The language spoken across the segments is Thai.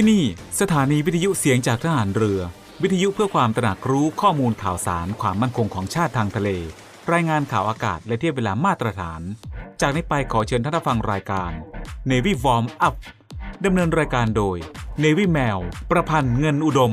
ที่นี่สถานีวิทยุเสียงจากทหารเรือ วิทยุเพื่อความตระหนักรู้ข้อมูลข่าวสารความมั่นคงของชาติทางทะเล รายงานข่าวอากาศและเทียบเวลามาตรฐาน จากนี้ไปขอเชิญท่านฟังรายการ Navy Warm Up ดำเนินรายการโดย Navy Mail ประพันธ์เงินอุดม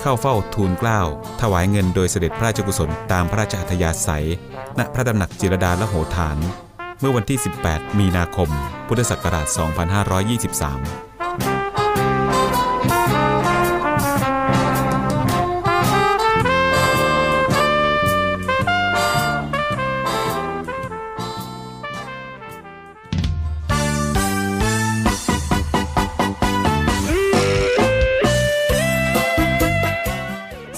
เข้าเฝ้าทูลเกล้าถวายเงินโดยเสด็จพระราชกุศลตามพระราชอัธยาศัย ณพระตำหนักจิรดาละโหฐาน เมื่อวันที่ 18 มีนาคม พุทธศักราช 2523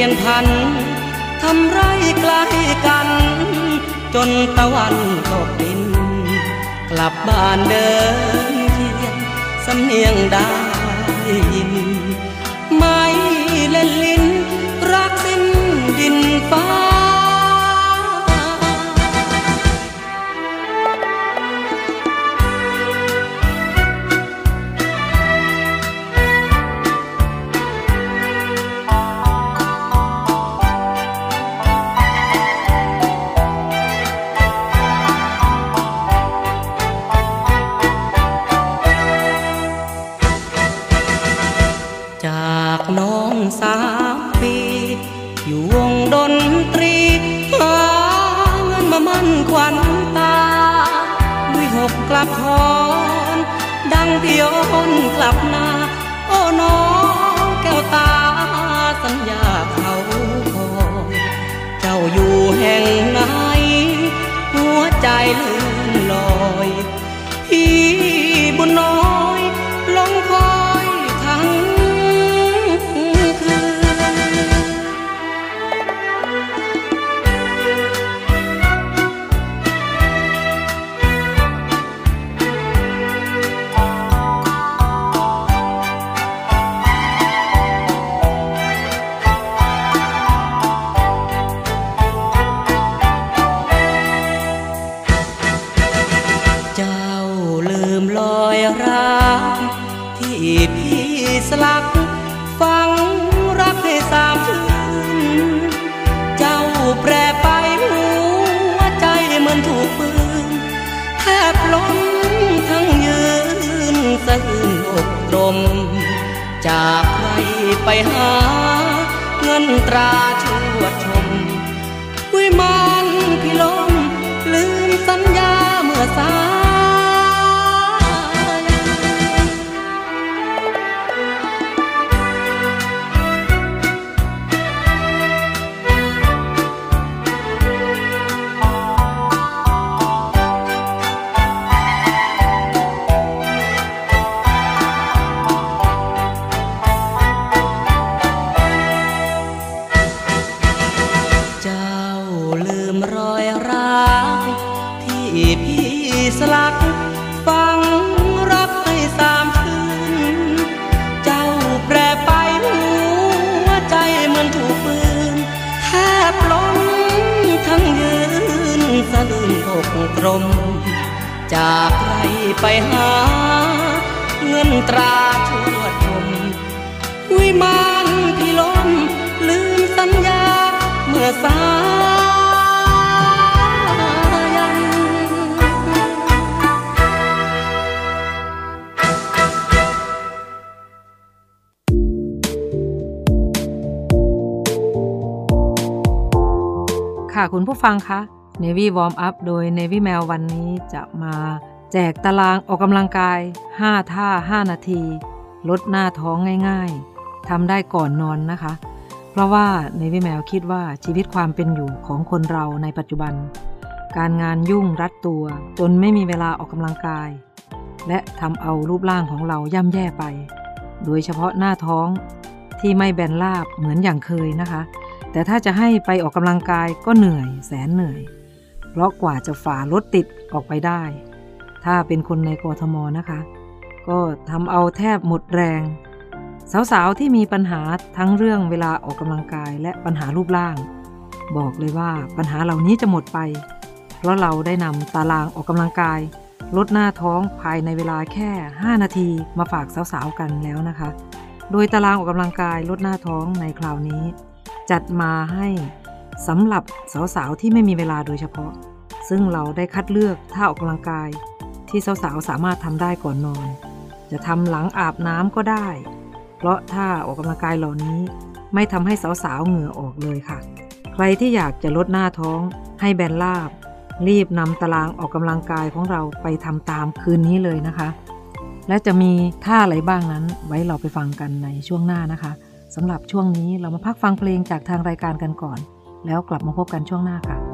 ลี่ยนพันทำไรใกล้กัน จนตะวันตกดิน กลับบ้านเดินเทียนสำเนียงได้ยิน ไม่เล่นลิ้นรักสิ้นดินฟ้า ญาเมื่อสา ฟังคะ Navy Warm Up โดย Navy Mail วันนี้จะมาแจกตารางออกกำลังกาย 5 ท่า 5 นาที ลดหน้าท้องง่ายๆทำได้ก่อนนอนนะคะ เพราะว่า Navy Mail คิดว่าชีวิตความเป็นอยู่ของคนเราในปัจจุบัน การงานยุ่งรัดตัว จนไม่มีเวลาออกกำลังกาย และทำเอารูปร่างของเราย่ำแย่ไป โดยเฉพาะหน้าท้องที่ไม่แบนราบเหมือนอย่างเคยนะคะ แต่ถ้าจะให้ไปออกกำลังกายก็เหนื่อยแสนเหนื่อย เพราะกว่าจะฝ่ารถติดออกไปได้ ถ้าเป็นคนในกทมนะคะ ก็ทำเอาแทบหมดแรง สาวๆที่มีปัญหาทั้งเรื่องเวลาออกกำลังกายและปัญหารูปร่าง บอกเลยว่าปัญหาเหล่านี้จะหมดไป เพราะเราได้นำตารางออกกำลังกาย ลดหน้าท้องภายในเวลาแค่ 5 นาทีมาฝากสาวๆกันแล้วนะคะ โดยตารางออกกำลังกายลดหน้าท้องในคราวนี้ จัดมาให้สำหรับสาวๆที่ไม่มีเวลาโดยเฉพาะ ซึ่งเราได้คัดเลือกท่าออกกำลังกาย ที่สาวๆสามารถทำได้ก่อนนอน จะทำหลังอาบน้ำก็ได้ เพราะท่าออกกำลังกายเหล่านี้ ไม่ทำให้สาวๆเหงื่อออกเลยค่ะ ใครที่อยากจะลดหน้าท้องให้แบนราบ รีบนำตารางออกกำลังกายของเราไปทำตามคืนนี้เลยนะคะ และจะมีท่าอะไรบ้างนั้นไว้เราไปฟังกันในช่วงหน้านะคะ สำหรับช่วงนี้เรามาพักฟังเพลงจากทางรายการกันก่อน แล้วกลับมาพบกันช่วงหน้าค่ะ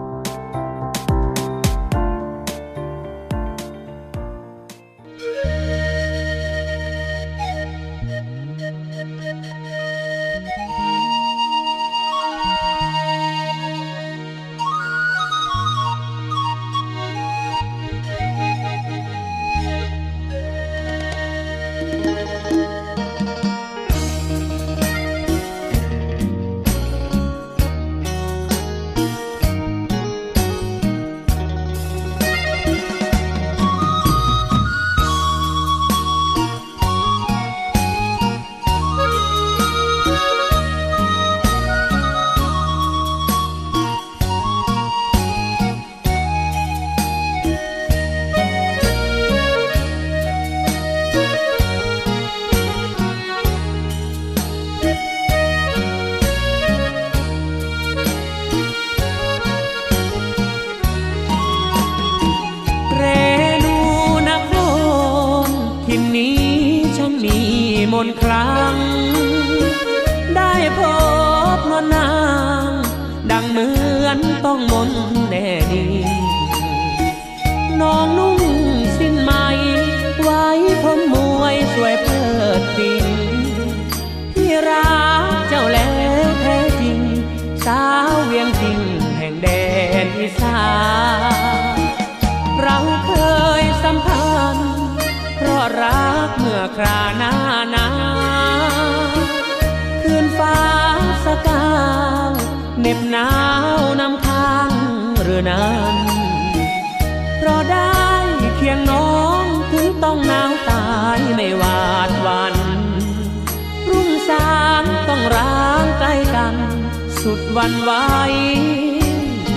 วันไหว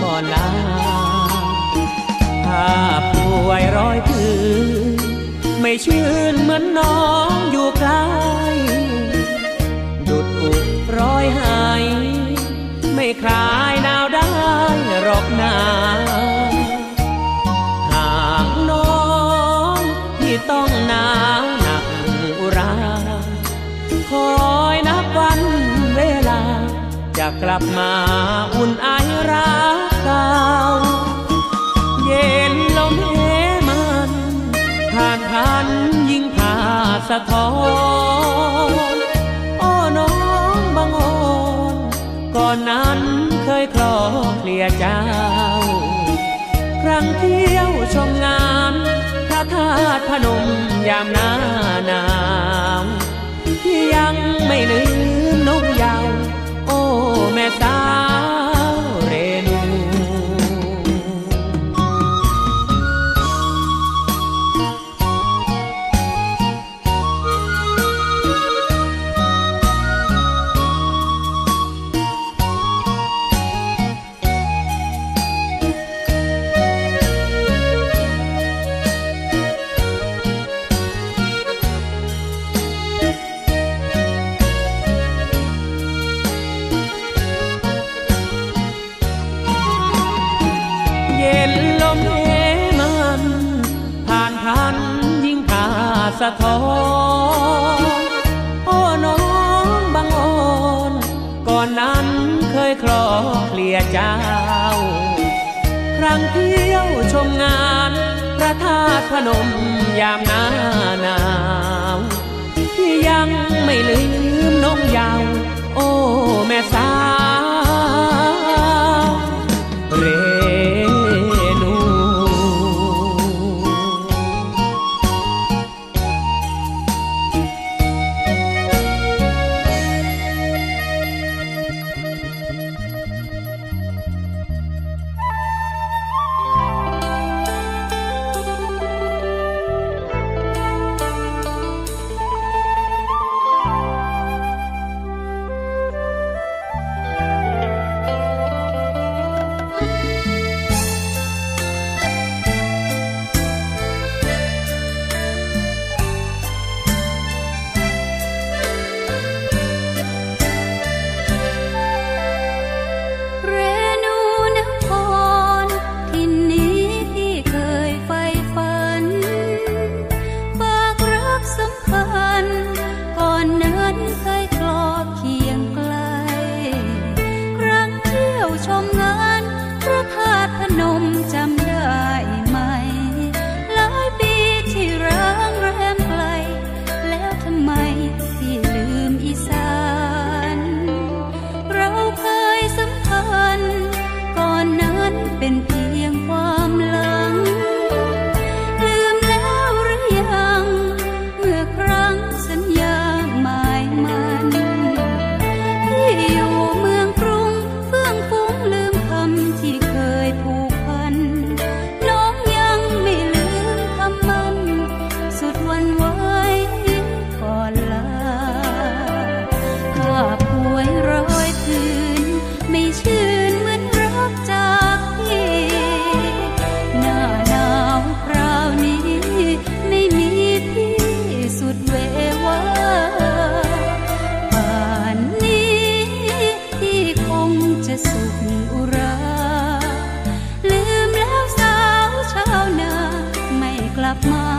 บ่ลาถ้าป่วยร้อยคือไม่ชื่นเหมือนน้องอยู่ไกลหยุดอุร้อยหายไม่คลาย กลับมาอุ่นไอรักเก่าเย็นลมเหมันผ่านพันยิ่งพาสะท้อนโอ้น้องบางโอนก่อนนั้นเคยคลอเคลียเจ้า ครั้งเที่ยวชมงานพระธาตุพนมยามหน้าหนาวยังไม่ลืมนกยาว ทอนโอ้น้องบังโอนก่อนนั้นเคยคลอเคลียเจ้า ครั้งเที่ยวชมงาน พระธาตุพนมยามหน้าหนาวที่ยังไม่ลืมน้องยาว โอ้แม่สาว Mom.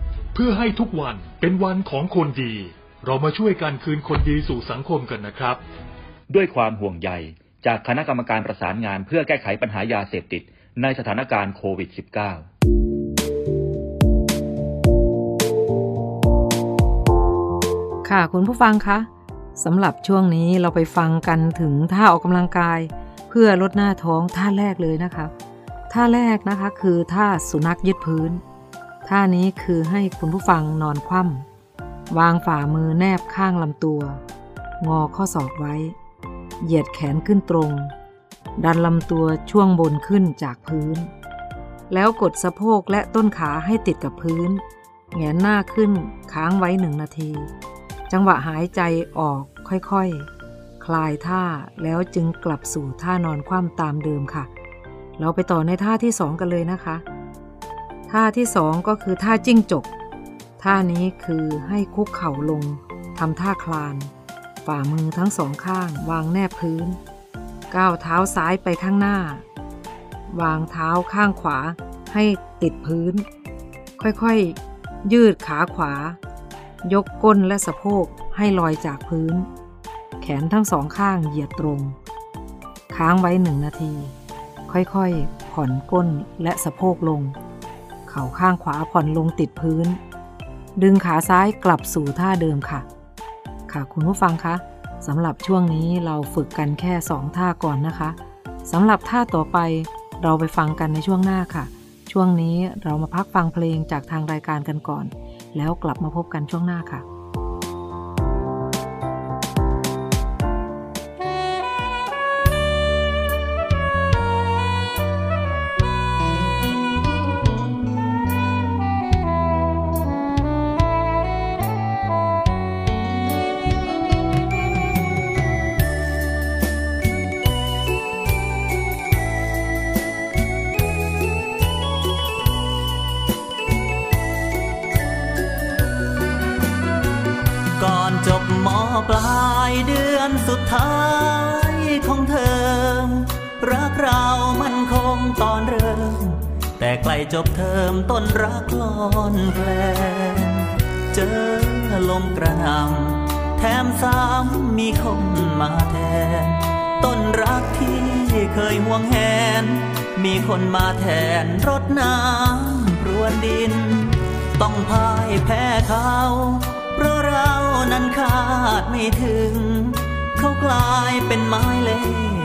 เพื่อให้ทุกวันเป็นวันของคนดี เรามาช่วยกันคืนคนดีสู่สังคมกันนะครับ ด้วยความห่วงใยจากคณะกรรมการประสานงานเพื่อแก้ไขปัญหายาเสพติดในสถานการณ์โควิด -19 ค่ะคุณผู้ฟังคะสำหรับช่วงนี้เราไปฟังกันถึงท่าออกกำลังกาย เพื่อลดหน้าท้องท่าแรกเลยนะคะ ท่าแรกนะคะคือท่าสุนัขยึดพื้น ท่านี้คือให้คุณผู้ฟังนอนคว่ำวางฝ่ามือแนบข้างลำตัว งอข้อศอกไว้ เหยียดแขนขึ้นตรง ดันลำตัวช่วงบนขึ้นจากพื้น แล้วกดสะโพกและต้นขาให้ติดกับพื้นแงนหน้าขึ้นค้างไว้หนึ่งนาที จังหวะหายใจออกค่อยๆคลายท่าแล้วจึงกลับสู่ท่านอนคว่ำตามเดิมค่ะ เราไปต่อในท่าที่สองกันเลยนะคะ ท่าที่สองก็คือท่าจิ้งจก ท่านี้คือให้คุกเข่าลงทำท่าคลาน ฝ่ามือทั้งสองข้าง วางแนบพื้น ก้าวเท้าซ้ายไปข้างหน้า วางเท้าข้างขวาให้ติดพื้น ค่อยๆ ยืดขาขวา ยกก้นและสะโพกให้ลอยจากพื้น แขนทั้งสองข้างเหยียดตรง ค้างไว้หนึ่งนาที ค่อยๆ ผ่อนก้นและสะโพกลง เข่าข้างขวาผ่อนลงติดพื้น ดึงขาซ้ายกลับสู่ท่าเดิมค่ะ ค่ะคุณผู้ฟังคะสำหรับช่วงนี้เราฝึกกันแค่สองท่าก่อนนะคะสำหรับท่าต่อไปเราไปฟังกันในช่วงหน้าค่ะ ช่วงนี้เรามาพักฟังเพลงจากทางรายการกันก่อน แล้วกลับมาพบกันช่วงหน้าค่ะ ใกล้จบเทอมต้นรักลอนแผลเจอลมกระหน่ำแถมซ้ำมีคนมาแทน ต้นรักที่เคยห่วงแหน มีคนมาแทนรดน้ำรวนดิน ต้องพ่ายแพ้เขา เพราะเรานั้นคาดไม่ถึง เขากลายเป็นไม้เล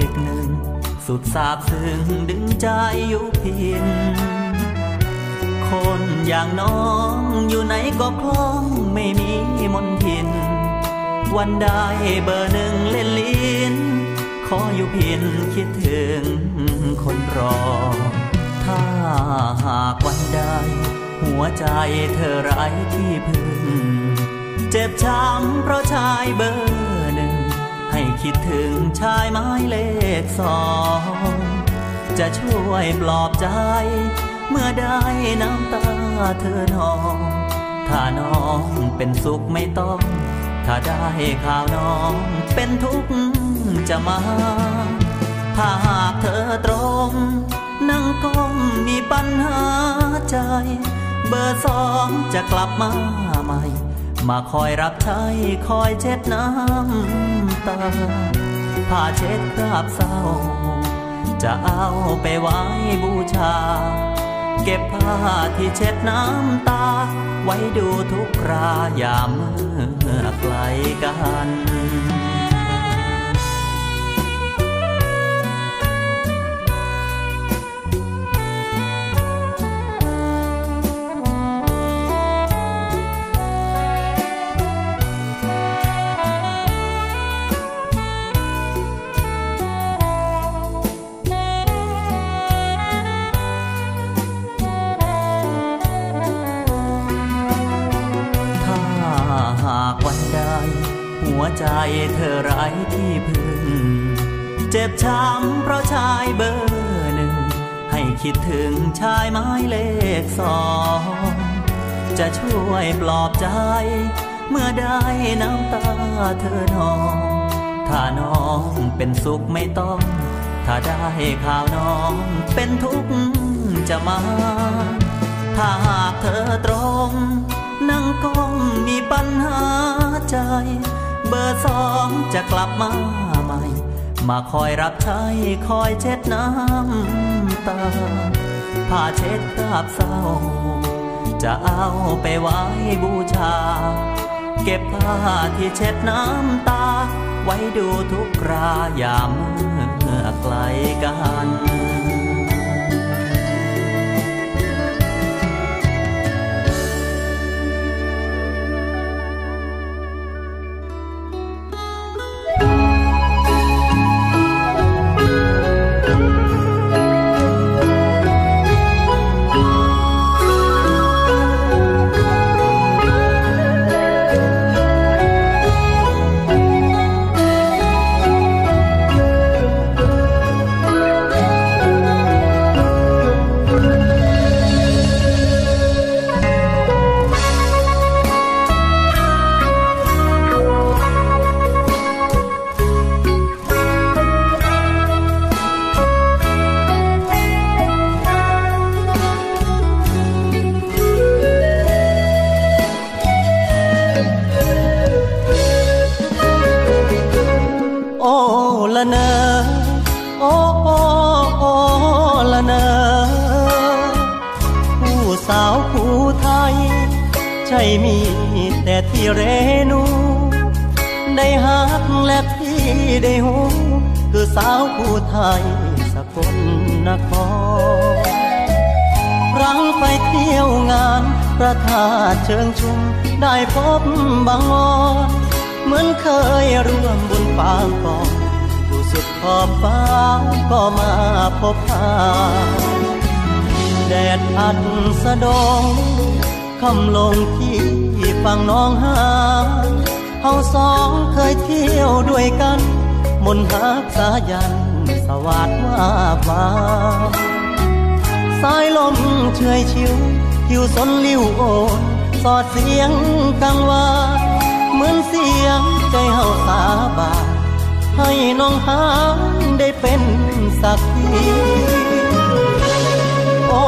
ขหนึ่ง สุดสาบซึ้งดึงใจอยู่เพิน คนอย่างน้องอยู่ไหนก็คล่องไม่มีมนทิน วันได้เบอร์หนึ่งเล่นลิ้น ขออยู่เพินคิดถึงคนรอ ถ้าหากวันใดหัวใจเธอไร้ที่พึ่ง เจ็บช้ำเพราะชายเบอร์หนึ่ง ให้คิดถึงชายไม้เลขสอง จะช่วยปลอบใจ เมื่อได้น้ำตาเธอนอง ถ้าน้องเป็นสุขไม่ต้อง ถ้าได้ข่าวน้องเป็นทุกข์จะมา ถ้าหากเธอตรง นั่งก้มมีปัญหาใจ เบอร์สองจะกลับมาใหม่ มาคอยรับใช้คอยเช็ดน้ำตาผ้าเช็ดคราบเศร้า จะเอาไปไว้บูชา เก็บผ้าที่เช็ดน้ำตา ไว้ดูทุกครายามเมื่อไกลกัน เธอไร้ที่พึ่ง เจ็บช้ำเพราะชายเบอร์หนึ่ง ให้คิดถึงชายไม้เลขสอง จะช่วยปลอบใจ เมื่อได้น้ำตาเธอนอง ถ้าน้องเป็นสุขไม่ต้อง ถ้าได้ข่าวน้องเป็นทุกข์จะมา ถ้าหากเธอตรง นั่งก้มมีปัญหาใจ เบอร์สองจะกลับมาใหม่ มาคอยรับใช้คอยเช็ดน้ำตาผ้าเช็ดกราบเศร้า จะเอาไปไว้บูชา เก็บผ้าที่เช็ดน้ำตา ไว้ดูทุกรายามเมื่อไกลกัน มีแต่ที่เรนูได้หักและที่ได้หูคือสาวผู้ไทยสกลนครครั้งไปเที่ยวงานพระธาตุเชิงชุมได้พบบางออนเหมือนเคยร่วมบุญปางก่อนผู้สุดขอบฟ้าก็มาพบพาแดดอัดสะดง คำลงที่ฝั่งน้องหาเฮาสองเคยเที่ยวด้วยกัน มนหักสายันสวัสดว่าฟ้าสายลมเฉยชิวผิวสนลิ้วโอนสอดเสียงกังวานเหมือนเสียงใจเฮาสาบานให้น้องหางได้เป็นสักทีโอ้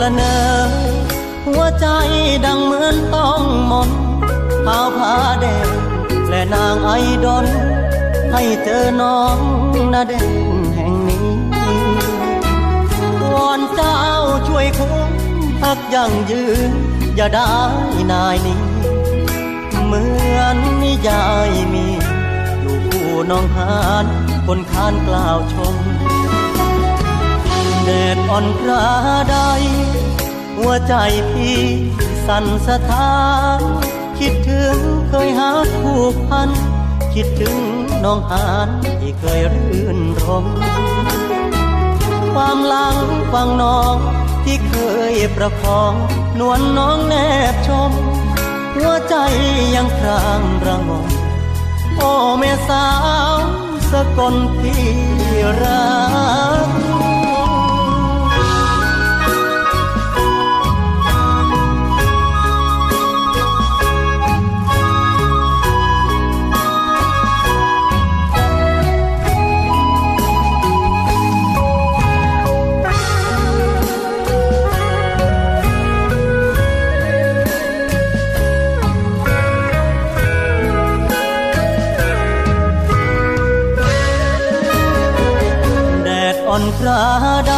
ละเนอ วใจดังเหมือนต้องมนขาวผ้าแดงและนางไอดอนให้เจอน้องนาเดงแห่งนี้วอนเจ้าช่วยคุ้มพักยั่งยืน อย่าได้นายนี้ เหมือนนิยายมีอยู่คู่น้องหานคนคานกล่าวชมแดดอ่อนกระได หัวใจพี่สั่นสะท้าน คิดถึงเคยหาผูกพัน คิดถึงน้องหานที่เคยรื่นรม ความหลังฟังน้องที่เคยประคอง นวลน้องแนบชม หัวใจยังครางระงมโอ้แม่สาวสกลที่รัก ใด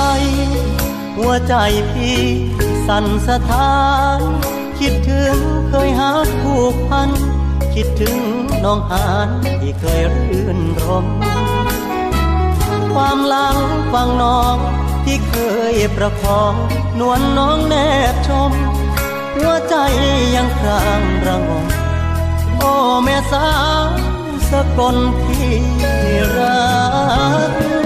หัวใจพี่สั่นสะท้าน คิดถึงเคยหาผูกพัน คิดถึงน้องหานที่เคยรื่นรม ความหลังฟังน้องที่เคยประคอง นวลน้องแนบชม หัวใจยังครางระงมโอ้แม่สาวสกลที่รัก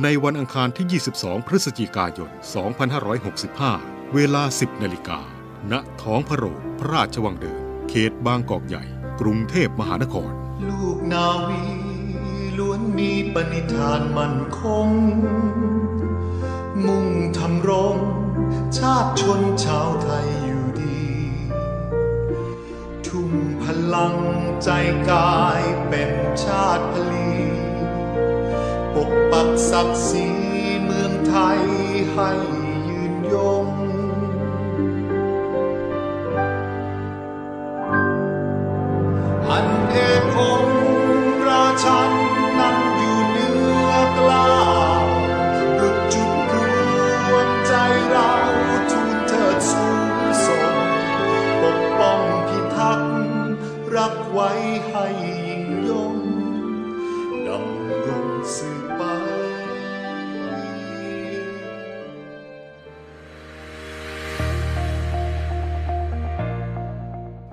ในวันอังคารที่ 22 พฤศจิกายน 2565 เวลา 10 นาฬิกา ณ ท้องพระโรงพระราชวังเดิม เขตบางกอกใหญ่ กรุงเทพมหานคร ลูกนาวีล้วนมีปณิธานมั่นคง มุ่งทำรงชาติชนชาวไทยอยู่ดี ทุ่มพลังใจกายเป็นชาติพล ปักศักดิ์ศรีเมืองไทยให้ยืนยง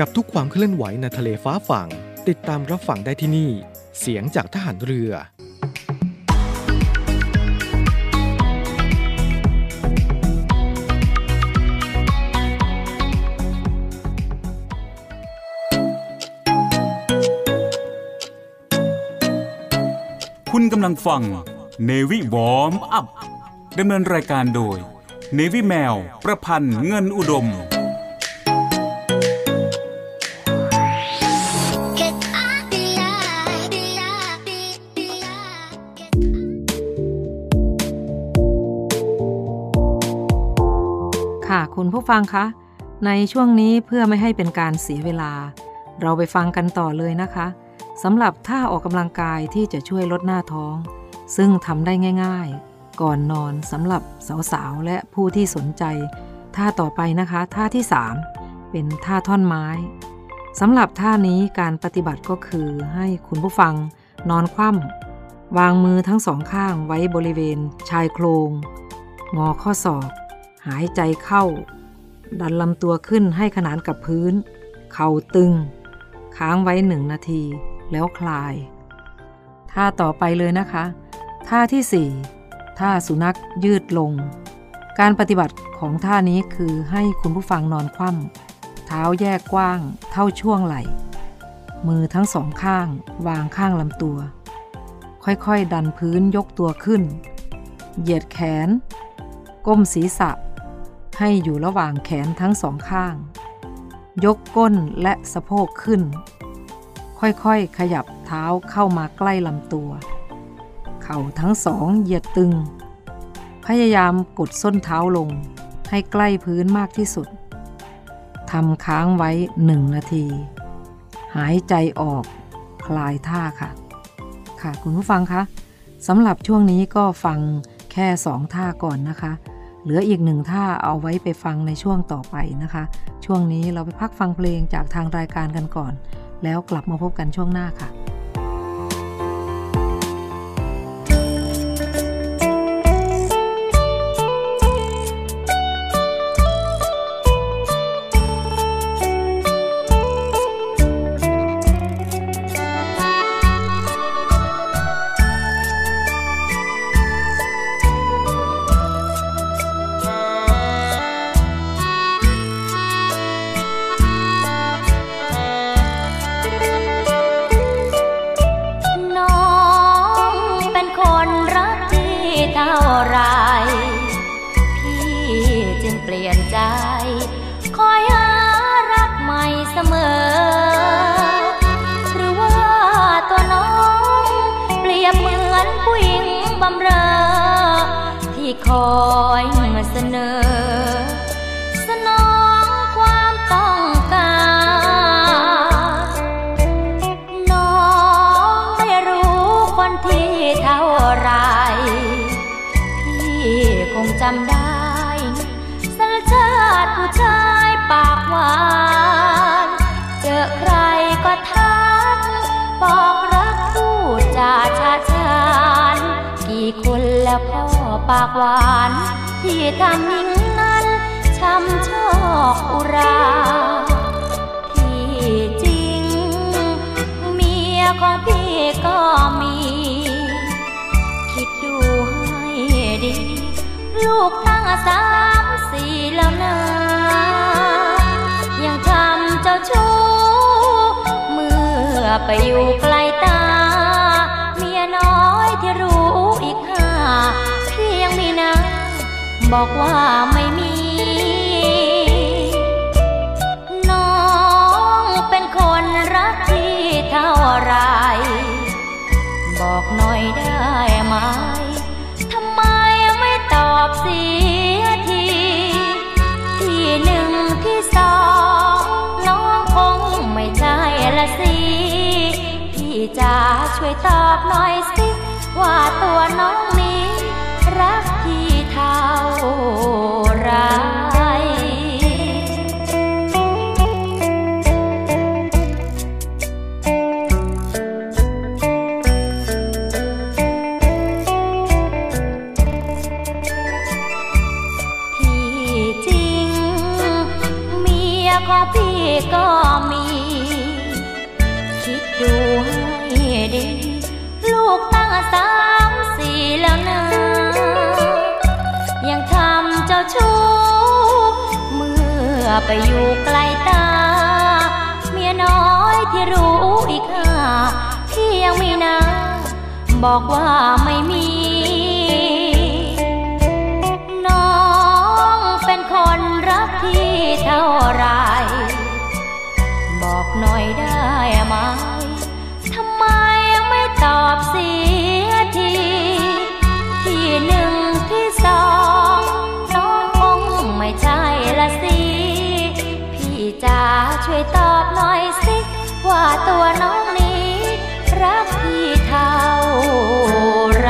กับทุกความเคลื่อนไหวในทะเลฟ้าฝั่ง ติดตามรับฟังได้ที่นี่ เสียงจากทหารเรือ คุณกำลังฟัง Navy Warm Up ดำเนินรายการโดย Navy แมว ประพันธ์เงินอุดม คุณผู้ฟังคะ ในช่วงนี้เพื่อไม่ให้เป็นการเสียเวลา เราไปฟังกันต่อเลยนะคะสำหรับท่าออกกำลังกายที่จะช่วยลดหน้าท้อง ซึ่งทำได้ง่าย ๆ ก่อนนอนสำหรับสาวๆและผู้ที่สนใจ ท่าต่อไปนะคะท่าที่ 3 เป็นท่าท่อนไม้สำหรับท่านี้การปฏิบัติก็คือให้คุณผู้ฟังนอนคว่ำวางมือทั้งสองข้างไว้บริเวณชายโครง งอข้อศอก หายใจเข้า ดันลำตัวขึ้นให้ขนานกับพื้น เข่าตึง ค้างไว้หนึ่งนาที แล้วคลายท่าต่อไปเลยนะคะท่าที่ 4 ท่าสุนัขยืดลง การปฏิบัติของท่านี้คือให้คุณผู้ฟังนอนคว่ำเท้าแยกกว้างเท่าช่วงไหล่ มือทั้งสองข้างวางข้างลำตัว ค่อยๆ ดันพื้นยกตัวขึ้น เหยียดแขน ก้มศีรษะ ให้อยู่ระหว่างแขนทั้งสองข้าง ยกก้นและสะโพกขึ้น ค่อยๆ ขยับเท้าเข้ามาใกล้ลำตัว เข่าทั้งสองเหยียดตึง พยายามกดส้นเท้าลง ให้ใกล้พื้นมากที่สุดทำค้างไว้หนึ่งนาที หายใจออกคลายท่าค่ะ ค่ะคุณผู้ฟังคะสำหรับช่วงนี้ก็ฟังแค่สองท่าก่อนนะคะ เหลืออีกหนึ่งท่าเอาไว้ไปฟังในช่วงต่อไปนะคะ ช่วงนี้เราไปพักฟังเพลงจากทางรายการกันก่อน แล้วกลับมาพบกันช่วงหน้าค่ะ ปากหวาน ที่ทำยิ่งนั้นช้ำชอกอุรา ที่จริง เมียของพี่ก็มี คิดดูให้ดี ลูกตั้งสามสี่แล้วนะยังทำเจ้าชู้เมื่อไปอยู่ไกลตา เมียน้อยที่รู้อีกห้า นะ บอกว่าไม่มี น้องเป็นคนรักที่เท่าไร บอกหน่อยได้ไหมทำไมไม่ตอบเสียที ที่หนึ่งที่สองน้องคงไม่ใช่ละสิพี่จะช่วยตอบหน่อยสิว่าตัวน้องนี้รัก รา ไปอยู่ไกลตา เมียน้อยที่รู้อีกห้าพี่ยังไมีนะบอกว่าไม่มี น้องเป็นคนรักที่เท่าไรบอกหน่อยได้ไหมทำไมไม่ตอบสี ช่วยตอบหน่อยสิ ว่าตัวน้องนี้ รักพี่เท่าไร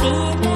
ปี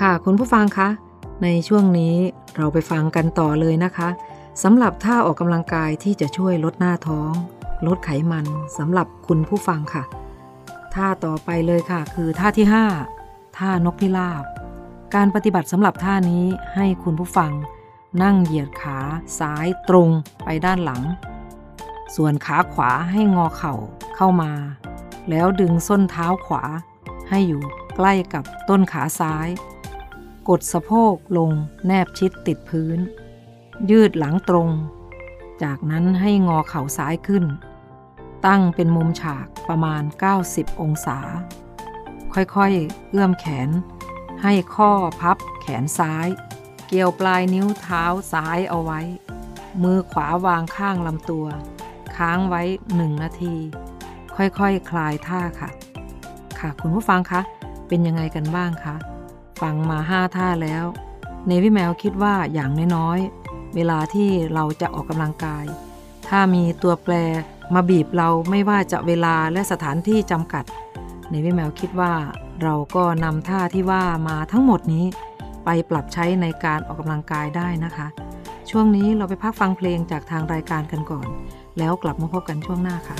ค่ะคุณผู้ฟังคะ ในช่วงนี้เราไปฟังกันต่อเลยนะคะสำหรับท่าออกกำลังกายที่จะช่วยลดหน้าท้อง ลดไขมันสำหรับคุณผู้ฟังค่ะ ท่าต่อไปเลยค่ะ คือท่าที่ 5 ท่านกพิราบ การปฏิบัติสำหรับท่านี้ให้คุณผู้ฟัง นั่งเหยียดขาซ้ายตรงไปด้านหลัง ส่วนขาขวาให้งอเข่าเข้ามา แล้วดึงส้นเท้าขวา ให้อยู่ใกล้กับต้นขาซ้าย กดสะโพกลงแนบชิดติดพื้น ยืดหลังตรง จากนั้นให้งอเข่าซ้ายขึ้น ตั้งเป็นมุมฉากประมาณ 90 องศา ค่อยๆ เอื้อมแขน ให้ข้อพับแขนซ้าย เกี่ยวปลายนิ้วเท้าซ้ายเอาไว้ มือขวาวางข้างลำตัว ค้างไว้หนึ่งนาที ค่อยๆคคลายท่าค่ะ ค่ะคุณผู้ฟังคะเป็นยังไงกันบ้างคะ ฟังมาห้าท่าแล้ว เนวิแมวคิดว่าอย่างน้อยๆ เวลาที่เราจะออกกำลังกาย ถ้ามีตัวแปรมาบีบเราไม่ว่าจะเวลาและสถานที่จำกัด เนวิแมวคิดว่าเราก็นำท่าที่ว่ามาทั้งหมดนี้ ไปปรับใช้ในการออกกำลังกายได้นะคะ ช่วงนี้เราไปพักฟังเพลงจากทางรายการกันก่อน แล้วกลับมาพบกันช่วงหน้าค่ะ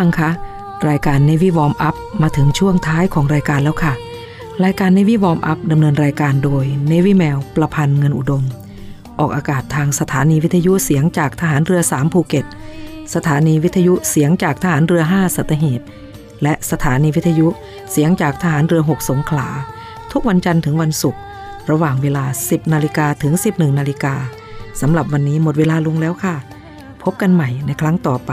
ังคะรายการ Navy Warm Up มาถึงช่วงท้ายของรายการแล้วค่ะ รายการ Navy Warm Up ดำเนินรายการโดย Navy Mail ประพันธ์เงินอุดม ออกอากาศทางสถานีวิทยุเสียงจากทหารเรือ 3 ภูเก็ต สถานีวิทยุเสียงจากทหารเรือ 5 สัตหีบ และสถานีวิทยุเสียงจากทหารเรือ 6 สงขลา ทุกวันจันทร์ถึงวันศุกร์ระหว่างเวลา 10 นาฬิกาถึง 11 นาฬิกาสำหรับวันนี้หมดเวลาลุงแล้วค่ะ พบกันใหม่ในครั้งต่อไป